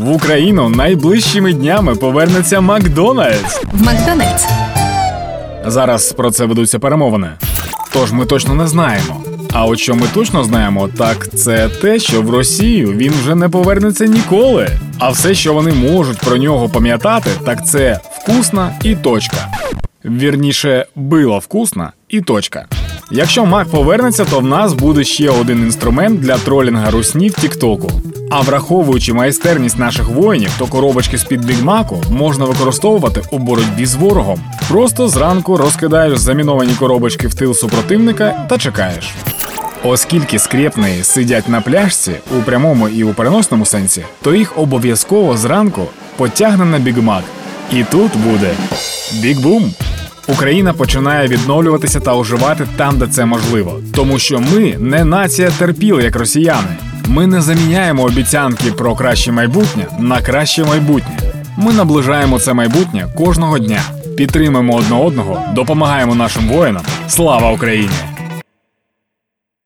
В Україну найближчими днями повернеться Макдональдс. В Макдональдс. Зараз про це ведуться перемовини. Тож ми точно не знаємо. А от що ми точно знаємо, так це те, що в Росію він вже не повернеться ніколи. А все, що вони можуть про нього пам'ятати, так це вкусна і точка. Вірніше, було вкусно і точка. Якщо Мак повернеться, то в нас буде ще один інструмент для тролінга русні в Тіктоку. А враховуючи майстерність наших воїнів, то коробочки з-під бігмаку можна використовувати у боротьбі з ворогом. Просто зранку розкидаєш заміновані коробочки в тил супротивника та чекаєш. Оскільки скрєпни сидять на пляжці у прямому і у переносному сенсі, то їх обов'язково зранку потягне на бігмак. І тут буде бігбум. Україна починає відновлюватися та оживати там, де це можливо, тому що ми не нація терпіл, як росіяни. Ми не заміняємо обіцянки про краще майбутнє на краще майбутнє. Ми наближаємо це майбутнє кожного дня. Підтримуємо одне одного, допомагаємо нашим воїнам. Слава Україні!